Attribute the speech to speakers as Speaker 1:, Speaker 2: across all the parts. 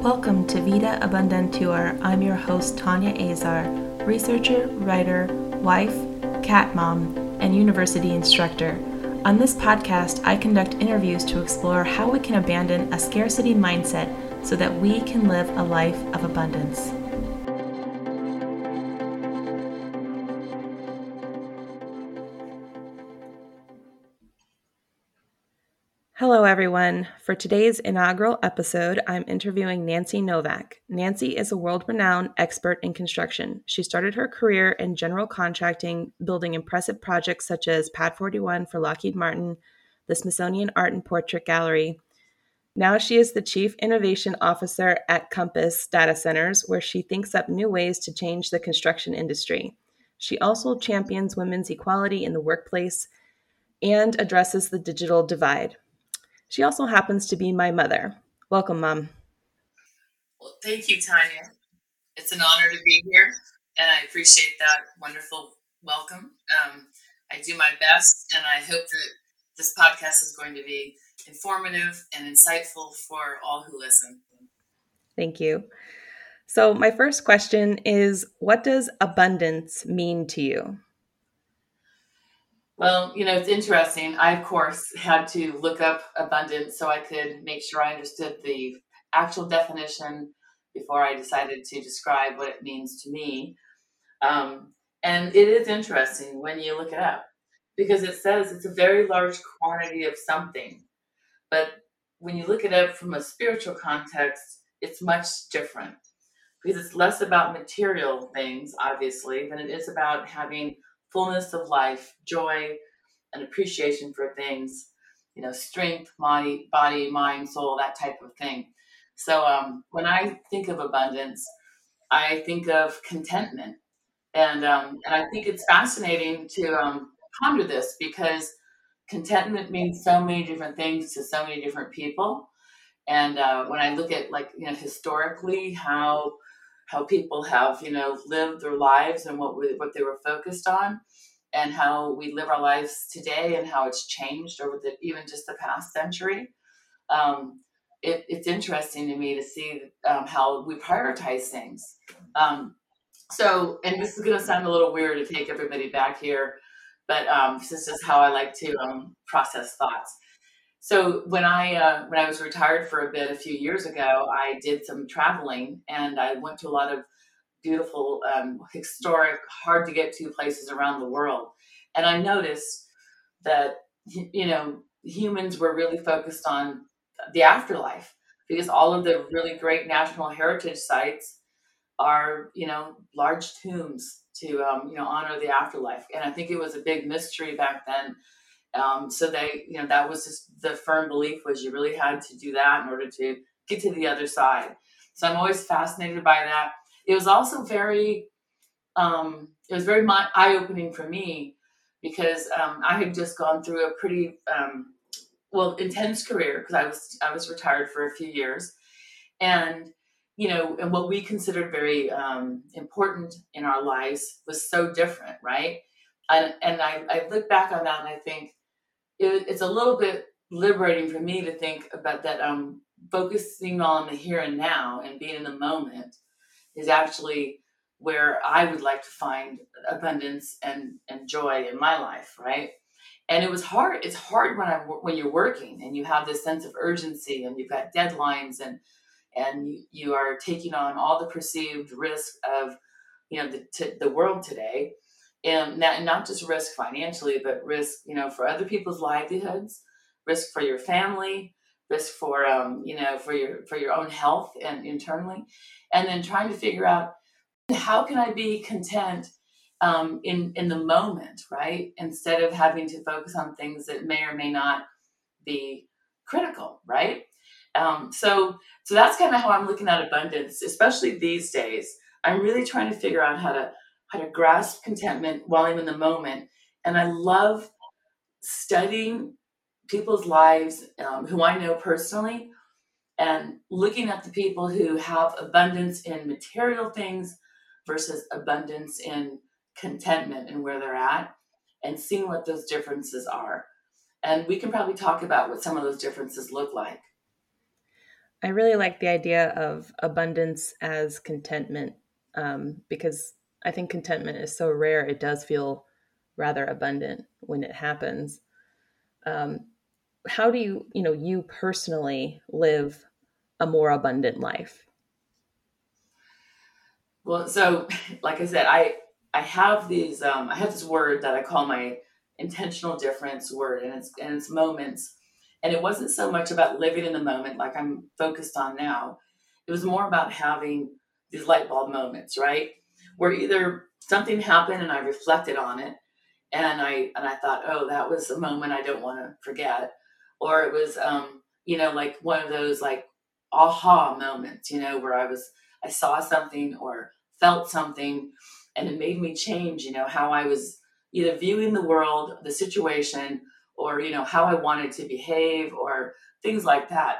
Speaker 1: Welcome to Vida Abundantur. I'm your host, Tanya Azar, researcher, writer, wife, cat mom, and university instructor. On this podcast, I conduct interviews to explore how we can abandon a scarcity mindset so that we can live a life of abundance. Hello, everyone. For today's inaugural episode, I'm interviewing Nancy Novak. Nancy is a world renowned expert in construction. She started her career in general contracting, building impressive projects such as Pad 41 for Lockheed Martin, the Smithsonian Art and Portrait Gallery. Now she is the Chief Innovation Officer at Compass Data Centers, where she thinks up new ways to change the construction industry. She also champions women's equality in the workplace and addresses the digital divide. She also happens to be my mother. Welcome, Mom.
Speaker 2: Well, thank you, Tanya. It's an honor to be here, and I appreciate that wonderful welcome. Um, I do my best, and I hope that this podcast is going to be informative and insightful for all who listen.
Speaker 1: Thank you. So, my first question is What does abundance mean to you?
Speaker 2: Well, you know, it's interesting. I, of course, had to look up abundance so I could make sure I understood the actual definition before I decided to describe what it means to me. Um, and it is interesting when you look it up because it says it's a very large quantity of something. But when you look it up from a spiritual context, it's much different because it's less about material things, obviously, than it is about having fullness of life, joy, and appreciation for things, you know, strength, body, body, mind, soul, that type of thing. So um, when I think of abundance, I think of contentment, and um, and I think it's fascinating to um, ponder this because contentment means so many different things to so many different people. And uh, when I look at like you know historically how how people have you know lived their lives and what we, what they were focused on and how we live our lives today and how it's changed over the even just the past century. Um, it, it's interesting to me to see um, how we prioritize things. Um, so and this is going to sound a little weird to take everybody back here but um, this is how i like to um, process thoughts so when I uh, when I was retired for a bit a few years ago, I did some traveling and I went to a lot of beautiful, um, historic, hard to get to places around the world. And I noticed that you know humans were really focused on the afterlife because all of the really great national heritage sites are you know large tombs to um, you know honor the afterlife. And I think it was a big mystery back then um, so they, you know, that was just the firm belief was you really had to do that in order to get to the other side. So I'm always fascinated by that. It was also very, um, it was very eye opening for me because um, I had just gone through a pretty um, well intense career because I was I was retired for a few years, and you know, and what we considered very um, important in our lives was so different, right? And, and I, I look back on that and I think it, it's a little bit liberating for me to think about that um, focusing on the here and now and being in the moment is actually where I would like to find abundance and, and joy in my life, right? And it was hard. It's hard when I when you're working and you have this sense of urgency and you've got deadlines and and you, you are taking on all the perceived risk of you know the t- the world today and not, not just risk financially, but risk, you know, for other people's livelihoods, risk for your family, risk for, um, you know, for your for your own health and internally, and then trying to figure out how can I be content um, in in the moment, right? Instead of having to focus on things that may or may not be critical, right? Um, so so that's kind of how I'm looking at abundance, especially these days. I'm really trying to figure out how to how to grasp contentment while I'm in the moment. And I love studying people's lives um, who I know personally and looking at the people who have abundance in material things versus abundance in contentment and where they're at and seeing what those differences are. And we can probably talk about what some of those differences look like.
Speaker 1: I really like the idea of abundance as contentment um, because I think contentment is so rare. It does feel rather abundant when it happens. Um, how do you, you know, you personally live a more abundant life?
Speaker 2: Well, so like I said, I I have these um, I have this word that I call my intentional difference word, and it's and it's moments. And it wasn't so much about living in the moment like I'm focused on now. It was more about having these light bulb moments, right? Where either something happened and I reflected on it, and I and I thought, oh, that was a moment I don't want to forget, or it was, um, you know, like one of those like aha moments, you know, where I was I saw something or felt something and it made me change, you know, how I was either viewing the world, the situation, or, you know, how I wanted to behave or things like that.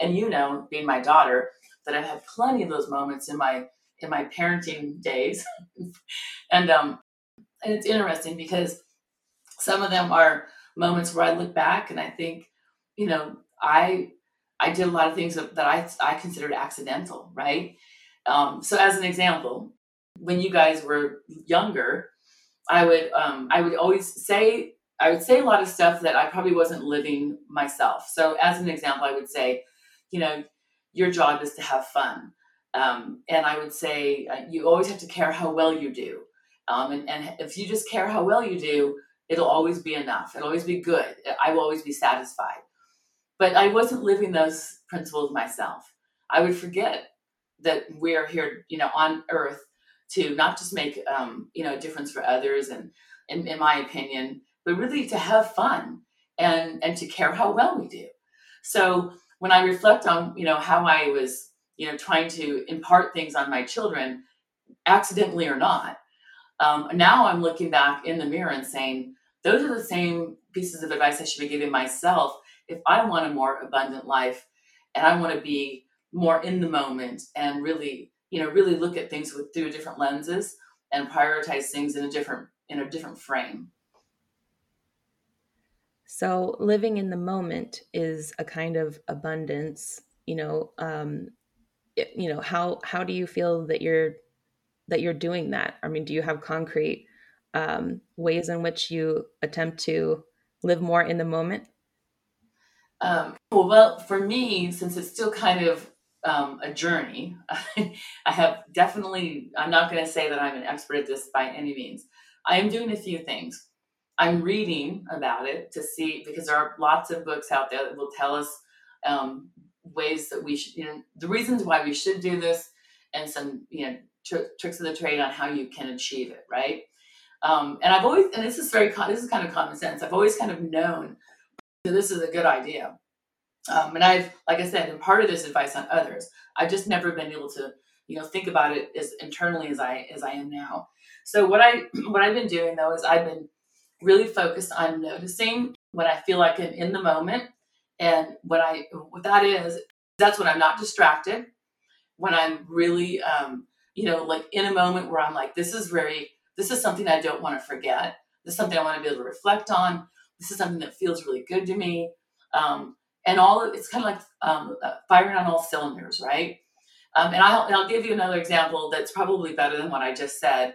Speaker 2: And you know, being my daughter, that I've had plenty of those moments in my in my parenting days. and um and it's interesting because some of them are moments where I look back and I think, you know, I I did a lot of things that, I I considered accidental, right? Um, so as an example, when you guys were younger, I would um, I would always say I would say a lot of stuff that I probably wasn't living myself. So as an example, I would say, you know, your job is to have fun, um, and I would say uh, you always have to care how well you do, um, and, and if you just care how well you do, it'll always be enough. It'll always be good. I will always be satisfied. But I wasn't living those principles myself. I would forget that we're here, you know, on earth to not just make, um, you know, a difference for others and, in, in my opinion, but really to have fun and, and to care how well we do. So when I reflect on, you know, how I was, you know, trying to impart things on my children, accidentally or not, um, now I'm looking back in the mirror and saying, those are the same pieces of advice I should be giving myself if I want a more abundant life and I want to be more in the moment and really you know really look at things with through different lenses and prioritize things in a different in a different frame.
Speaker 1: So living in the moment is a kind of abundance you know um you know how how do you feel that you're that you're doing that i mean do you have concrete um, ways in which you attempt to live more in the moment
Speaker 2: um, well for me since it's still kind of um, a journey. I have definitely, I'm not going to say that I'm an expert at this by any means. I am doing a few things. I'm reading about it to see, because there are lots of books out there that will tell us um, ways that we should, you know, the reasons why we should do this and some, you know, tr- tricks of the trade on how you can achieve it, right? Um, and I've always, and this is very, this is kind of common sense. I've always kind of known that this is a good idea um, and I've, like I said, imparted this advice on others. I've just never been able to, you know, think about it as internally as I as I am now. So what I what I've been doing though is I've been really focused on noticing when I feel like I'm in the moment, and what I what that is, that's when I'm not distracted, when I'm really, um, you know, like in a moment where I'm like, this is very, this is something I don't want to forget. This is something I want to be able to reflect on. This is something that feels really good to me. Um, and all of, it's kind of like um, uh, firing on all cylinders, right? Um, and, I'll, and I'll give you another example that's probably better than what I just said,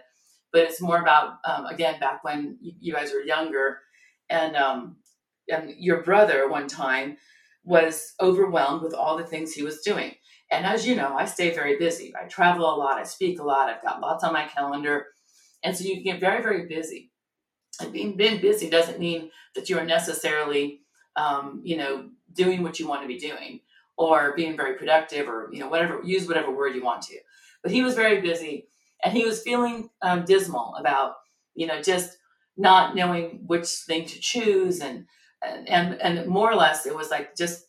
Speaker 2: but it's more about um, again back when you, you, guys were younger, and um, and your brother one time was overwhelmed with all the things he was doing. And as you know, I stay very busy. I travel a lot. I speak a lot. I've got lots on my calendar, and so you get very very busy. And being being busy doesn't mean that you are necessarily um, you know doing what you want to be doing or being very productive or you know whatever use whatever word you want to but he was very busy and he was feeling um, dismal about you know just not knowing which thing to choose and and and more or less it was like just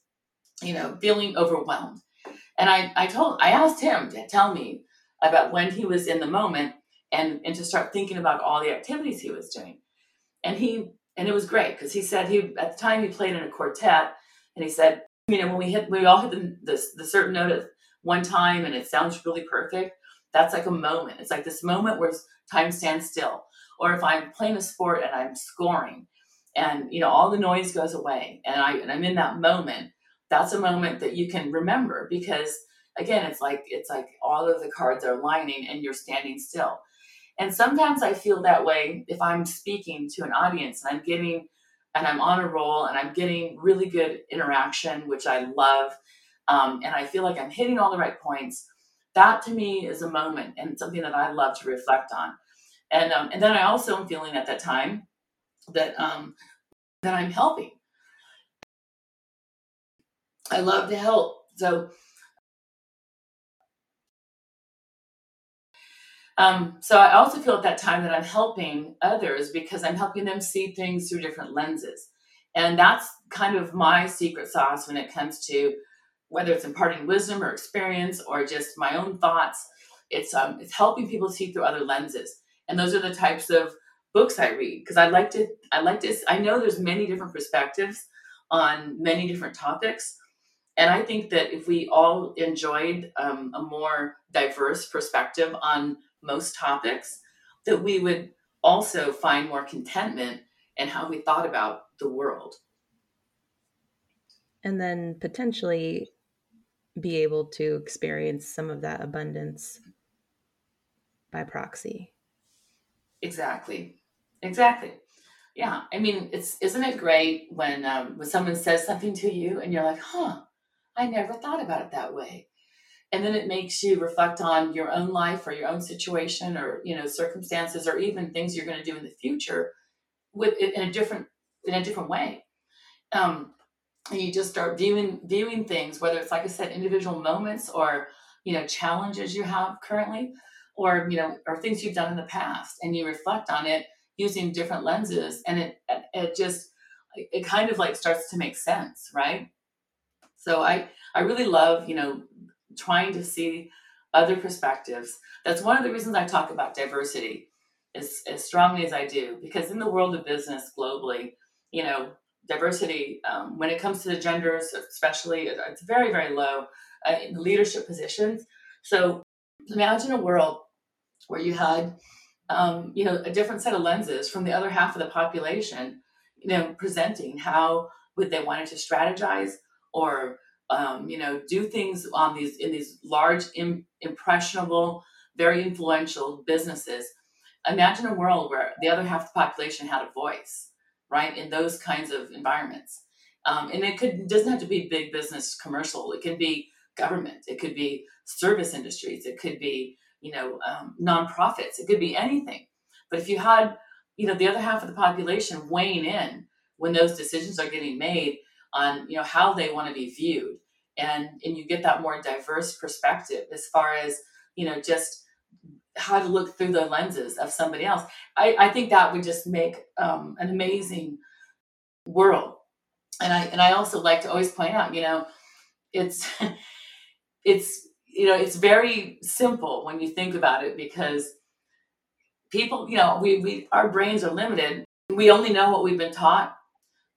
Speaker 2: you know feeling overwhelmed and i i told i asked him to tell me about when he was in the moment and and to start thinking about all the activities he was doing and he and it was great because he said he at the time he played in a quartet and he said, you know, when we hit, we all hit the, the, the certain note at one time and it sounds really perfect. That's like a moment. It's like this moment where time stands still. Or if I'm playing a sport and I'm scoring and, you know, all the noise goes away. And, I, and I'm in that moment, that's a moment that you can remember because again it's like it's like all of the cards are lining and you're standing still. And sometimes i feel that way if i'm speaking to an audience and i'm getting and i'm on a roll and i'm getting really good interaction which i love um, and i feel like i'm hitting all the right points that to me is a moment and something that i love to reflect on. And um, and then i also am feeling at that time that um, that i'm helping I love to help. So, um, so I also feel at that time that I'm helping others because I'm helping them see things through different lenses, and that's kind of my secret sauce when it comes to whether it's imparting wisdom or experience or just my own thoughts. It's um, it's helping people see through other lenses, and those are the types of books I read because I like to I like to I know there's many different perspectives on many different topics and I think that if we all enjoyed um, a more diverse perspective on most topics, that we would also find more contentment in how we thought about the world.
Speaker 1: And then potentially be able to experience some of that abundance by proxy.
Speaker 2: Exactly. Exactly. Yeah. I mean, it's isn't it great when um, when someone says something to you and you're like, huh, I never thought about it that way. And then it makes you reflect on your own life or your own situation or, you know, circumstances or even things you're going to do in the future with in a different in a different way. Um, and you just start viewing viewing things, whether it's like I said, individual moments or you know challenges you have currently, or you know, or things you've done in the past, and you reflect on it using different lenses, and it it just it kind of like starts to make sense, right? So I I really love, you know, trying to see other perspectives. That's one of the reasons I talk about diversity as, as strongly as I do, because in the world of business globally, you know, diversity, um, when it comes to the genders, especially, it's very, very low uh, in leadership positions. So imagine a world where you had, um, you know, a different set of lenses from the other half of the population, you know, presenting how would they wanted to strategize, or um, you know do things on these in these large Im- impressionable very influential businesses. Imagine a world where the other half of the population had a voice right in those kinds of environments. Um, and it could doesn't have to be big business commercial. It could be government. It could be service industries. It could be you know um, nonprofits. It could be anything. But if you had you know the other half of the population weighing in when those decisions are getting made on you know how they want to be viewed and and you get that more diverse perspective as far as you know just how to look through the lenses of somebody else i, I think that would just make um, an amazing world. And i and i also like to always point out you know it's it's you know it's very simple when you think about it because people you know we, we our brains are limited we only know what we've been taught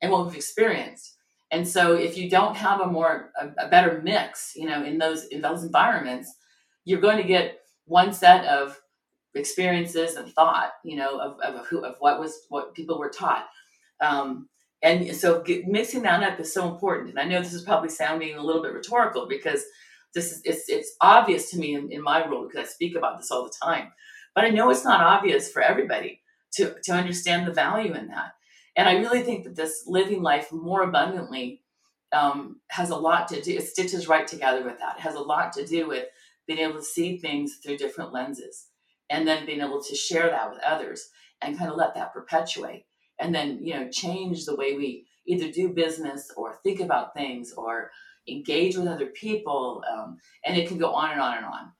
Speaker 2: and what we've experienced and so if you don't have a more a, a better mix, you know, in those in those environments, you're going to get one set of experiences and thought, you know, of, of, who, of what was what people were taught. Um, and so get, mixing that up is so important. And I know this is probably sounding a little bit rhetorical because this is it's, it's obvious to me in, in my role because I speak about this all the time. But I know it's not obvious for everybody to, to understand the value in that. And I really think that this living life more abundantly um, has a lot to do, it stitches right together with that. It has a lot to do with being able to see things through different lenses and then being able to share that with others and kind of let that perpetuate and then, you know, change the way we either do business or think about things or engage with other people. Um, and it can go on and on and on.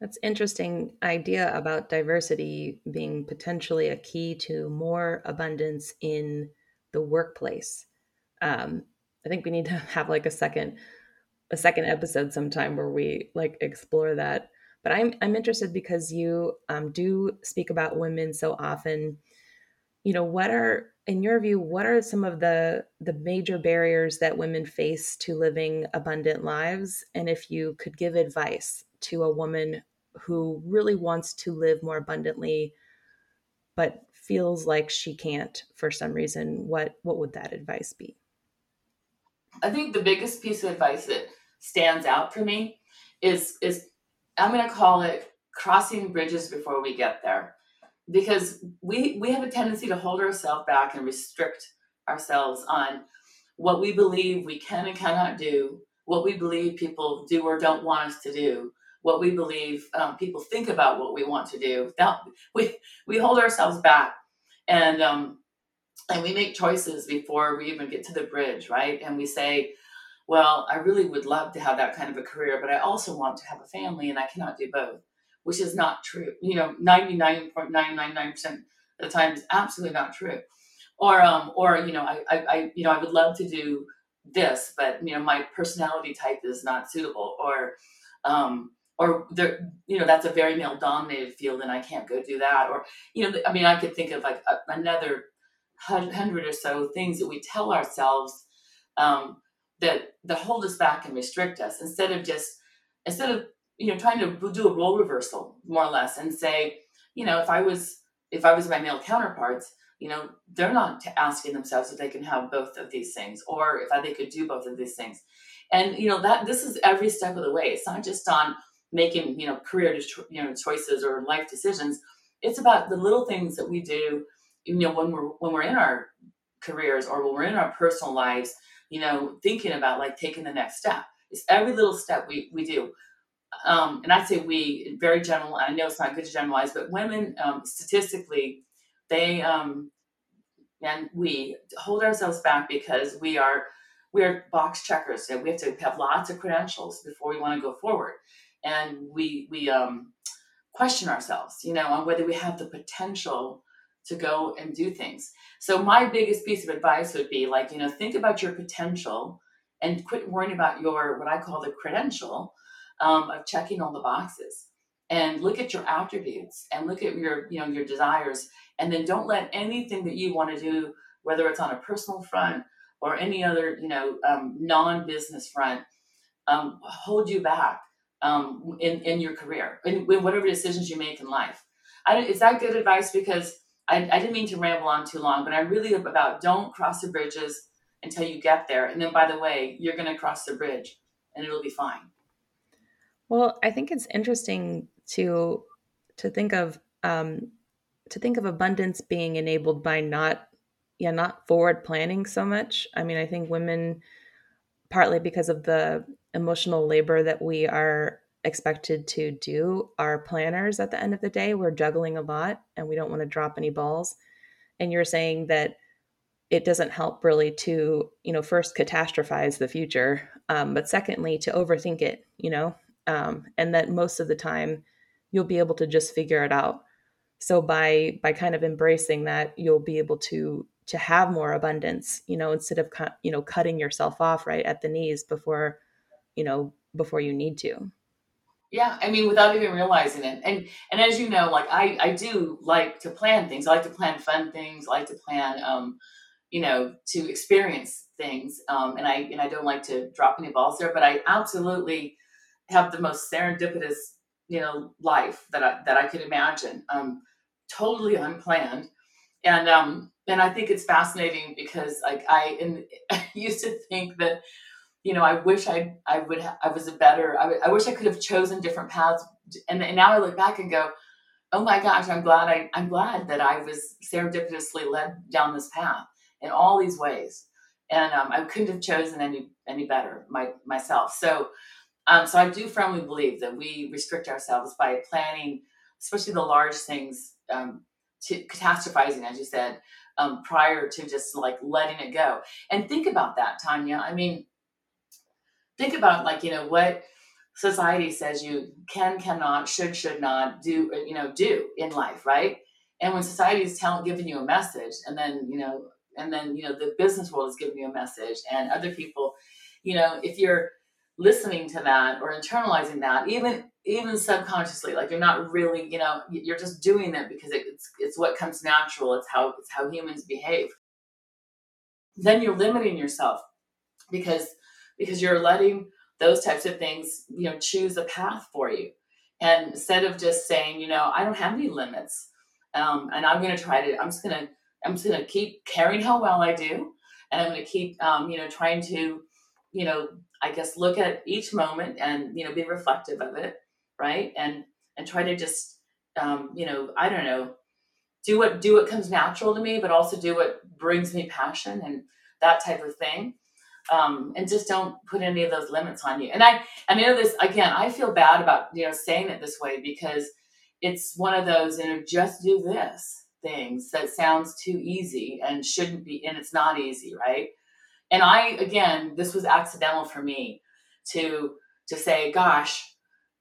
Speaker 1: That's interesting idea about diversity being potentially a key to more abundance in the workplace. Um, I think we need to have like a second a second episode sometime where we like explore that. But I'm I'm interested because you um, do speak about women so often. You know, what are in your view what are some of the the major barriers that women face to living abundant lives? And if you could give advice to a woman who really wants to live more abundantly but feels like she can't for some reason what what would that advice be?
Speaker 2: I think the biggest piece of advice that stands out for me is is I'm going to call it crossing bridges before we get there because we we have a tendency to hold ourselves back and restrict ourselves on what we believe we can and cannot do what we believe people do or don't want us to do what we believe um, people think about what we want to do. That we we hold ourselves back and um and we make choices before we even get to the bridge right? And we say well i really would love to have that kind of a career but i also want to have a family and i cannot do both which is not true. You know 99.999% of the time is absolutely not true. Or um or you know I, I i you know i would love to do this but you know my personality type is not suitable. Or um or there you know that's a very male dominated field and i can't go do that. Or you know i mean i could think of like a, another hundred or so things that we tell ourselves um, that that hold us back and restrict us instead of just instead of you know trying to do a role reversal more or less and say you know if i was if i was my male counterparts you know they're not asking themselves if they can have both of these things or if they could do both of these things. And you know that this is every step of the way. It's not just on making you know career you know choices or life decisions. It's about the little things that we do you know when we're when we're in our careers or when we're in our personal lives you know thinking about like taking the next step. It's every little step we we do um, and i'd say we very general i know it's not good to generalize but women um, statistically they um, and we hold ourselves back because we are we are box checkers so we have to have lots of credentials before we want to go forward and we we um, question ourselves, you know, on whether we have the potential to go and do things. So my biggest piece of advice would be like, you know, think about your potential and quit worrying about your what I call the credential um, of checking all the boxes and look at your attributes and look at your you know your desires and then don't let anything that you want to do whether it's on a personal front or any other you know um, non-business front um, hold you back um, in, in your career, in, in, whatever decisions you make in life. I, is that good advice? Because I, I didn't mean to ramble on too long, but I'm really about don't cross the bridges until you get there. And then, by the way, you're going to cross the bridge and it'll be fine.
Speaker 1: Well, I think it's interesting to to think of um, to think of abundance being enabled by not yeah not forward planning so much. I mean, I think women partly because of the emotional labor that we are expected to do are planners at the end of the day. We're juggling a lot and we don't want to drop any balls. And you're saying that it doesn't help really to, you know, first catastrophize the future, um, but secondly, to overthink it, you know, um, and that most of the time you'll be able to just figure it out. So by by kind of embracing that, you'll be able to to have more abundance, you know, instead of you know cutting yourself off right at the knees before you know before you need to.
Speaker 2: Yeah i mean without even realizing it. And and as you know like i i do like to plan things. I like to plan fun things. I like to plan um you know to experience things. Um and i and i don't like to drop any balls there but i absolutely have the most serendipitous you know life that i that i could imagine um totally unplanned and um and i think it's fascinating because like i in, I used to think that you know, I wish I I would ha- I was a better. I, w- I wish I could have chosen different paths. And, and now I look back and go, oh my gosh, I'm glad I I'm glad that I was serendipitously led down this path in all these ways. And um, I couldn't have chosen any any better my, myself. So um, so I do firmly believe that we restrict ourselves by planning, especially the large things, um, to catastrophizing, as you said, um, prior to just like letting it go. And think about that, Tanya. I mean, think about like you know what society says you can cannot should should not do you know do in life right and when society is telling giving you a message and then you know and then you know the business world is giving you a message and other people you know if you're listening to that or internalizing that even even subconsciously like you're not really you know you're just doing it because it's it's what comes natural it's how it's how humans behave then you're limiting yourself because because you're letting those types of things, you know, choose a path for you. And instead of just saying, you know, I don't have any limits, um, and I'm going to try to, I'm just going to, I'm just going to keep caring how well I do, and I'm going to keep, um, you know, trying to you know, I guess look at each moment and, you know, be reflective of it, right? And, and try to just, um, you know, I don't know, do what, do what comes natural to me, but also do what brings me passion and that type of thing. Um, and just don't put any of those limits on you. And I, and I know this again, I feel bad about, you know, saying it this way because it's one of those, you know, just do this things that sounds too easy and shouldn't be, and it's not easy, right? And I, again, this was accidental for me to to say, gosh,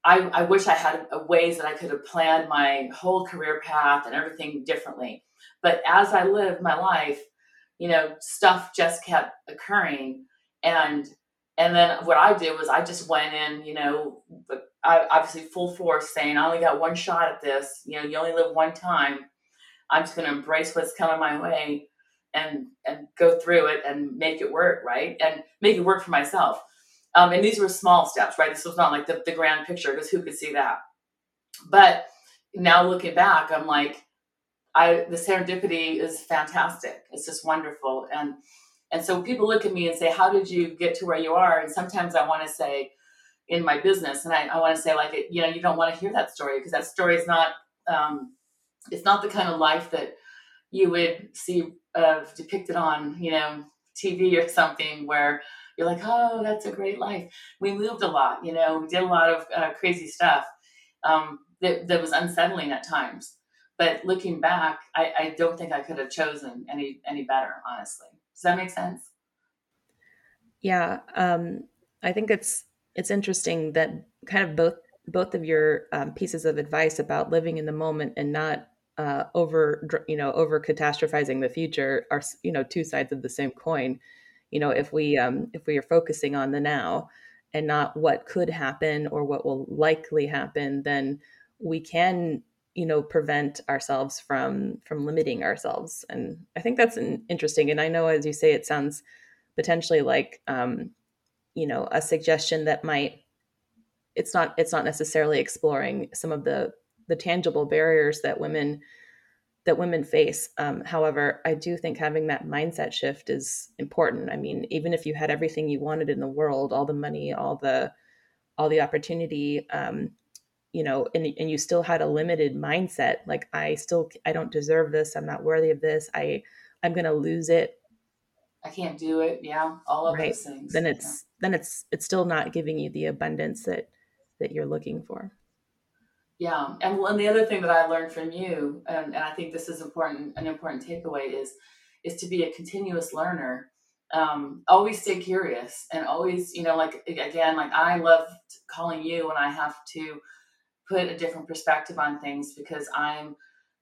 Speaker 2: I, I wish I had ways that I could have planned my whole career path and everything differently. But as I lived my life, you know, stuff just kept occurring, and and then what I did was I just went in, you know, I, obviously full force, saying I only got one shot at this. You know, you only live one time. I'm just going to embrace what's coming my way and and go through it and make it work, right? And make it work for myself. Um, and these were small steps, right? This was not like the, the grand picture because who could see that? But now looking back, I'm like, I the serendipity is fantastic. It's just wonderful. And and so people look at me and say, How did you get to where you are? And sometimes I want to say in my business, and I, I want to say, like, you know, you don't want to hear that story because that story is not um, it's not the kind of life that you would see uh, depicted on, you know, TV or something where you're like, oh, that's a great life. We moved a lot, you know, we did a lot of uh, crazy stuff um, that, that was unsettling at times. But looking back, I, I don't think I could have chosen any any better, honestly. Does that make sense?
Speaker 1: Yeah, um, I think it's it's interesting that kind of both both of your um, pieces of advice about living in the moment and not uh, over you know over catastrophizing the future are you know two sides of the same coin. You know if we um, if we are focusing on the now and not what could happen or what will likely happen then we can you know prevent ourselves from from limiting ourselves. And i think that's an interesting and i know as you say it sounds potentially like um, you know a suggestion that might it's not it's not necessarily exploring some of the the tangible barriers that women that women face. Um, however, I do think having that mindset shift is important. I mean, even if you had everything you wanted in the world, all the money, all the all the opportunity, um, you know, and, and you still had a limited mindset, like I still I don't deserve this, I'm not worthy of this, I I'm gonna lose it.
Speaker 2: I can't do it. Yeah, all of right. those things.
Speaker 1: Then it's yeah. then it's it's still not giving you the abundance that that you're looking for.
Speaker 2: Yeah, and one the other thing that I learned from you, and, and I think this is important, an important takeaway is is to be a continuous learner. Um, always stay curious, and always, you know, like again, like I love calling you when I have to put a different perspective on things because I'm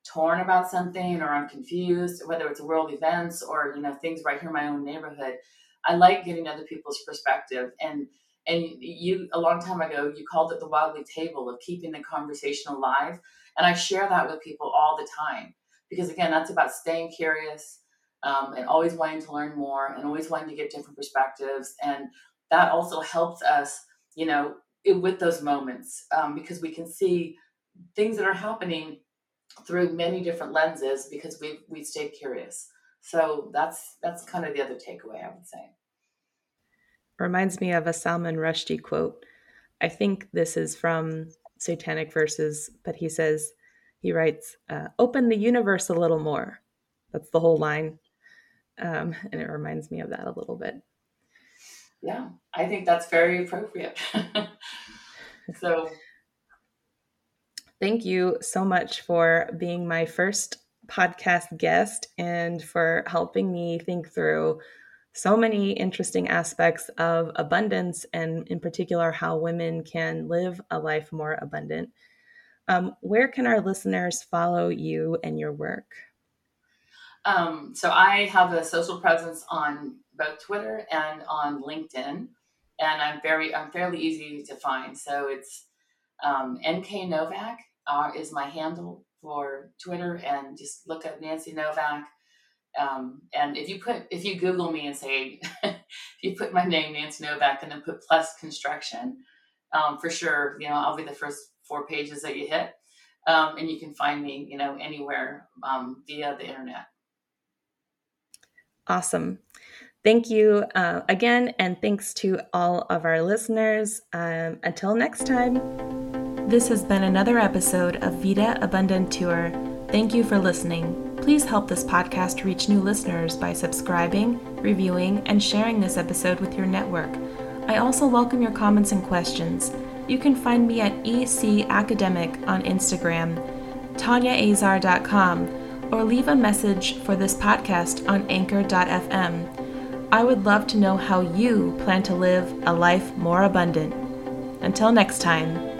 Speaker 2: torn about something or I'm confused, whether it's world events or you know things right here in my own neighborhood. I like getting other people's perspective and and you a long time ago you called it the wildly table of keeping the conversation alive. And i share that with people all the time. Because again that's about staying curious um, and always wanting to learn more and always wanting to get different perspectives. And that also helps us you know it, with those moments um, because we can see things that are happening through many different lenses because we we stayed curious. So that's that's kind of the other takeaway i would say
Speaker 1: reminds me of a Salman Rushdie quote. I think this is from Satanic Verses, but he says, he writes, uh, open the universe a little more. That's the whole line. Um, and it reminds me of that a little bit.
Speaker 2: Yeah, I think that's very appropriate. so,
Speaker 1: thank you so much for being my first podcast guest and for helping me think through so many interesting aspects of abundance and in particular how women can live a life more abundant. Um, where can our listeners follow you and your work?
Speaker 2: Um, so i have a social presence on both twitter and on linkedin and i'm very i'm fairly easy to find. So it's um, nk novak uh, is my handle for twitter and just look up nancy novak um, and if you put, if you Google me and say, if you put my name, Nancy Novak, and then put plus construction, um, for sure, you know, I'll be the first four pages that you hit. Um, and you can find me, you know, anywhere um, via the internet.
Speaker 1: Awesome. Thank you uh, again, and thanks to all of our listeners. Um, until next time. This has been another episode of Vida Abundantur. Thank you for listening. Please help this podcast reach new listeners by subscribing, reviewing, and sharing this episode with your network. I also welcome your comments and questions. You can find me at EC Academic on Instagram, tanyaazar.com, or leave a message for this podcast on anchor.fm. I would love to know how you plan to live a life more abundant. Until next time.